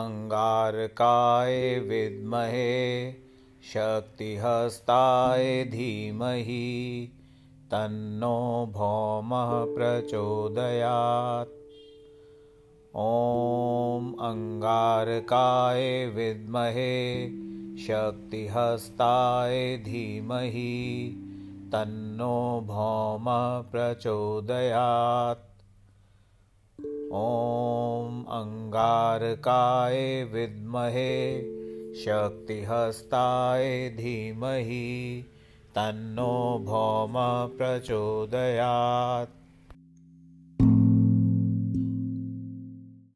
अंगारकाय विद्महे, शक्तिहस्ताय धीमहि, तन्नो भौमः प्रचोदयात्। ॐ अङ्गारकाय विद्महे, शक्तिहस्ताय धीमहि, तन्नो भौमः प्रचोदयात्। ॐ अङ्गारकाय विद्महे शक्तिहस्ताय धीमहि तन्नो भौम प्रचोदयात्।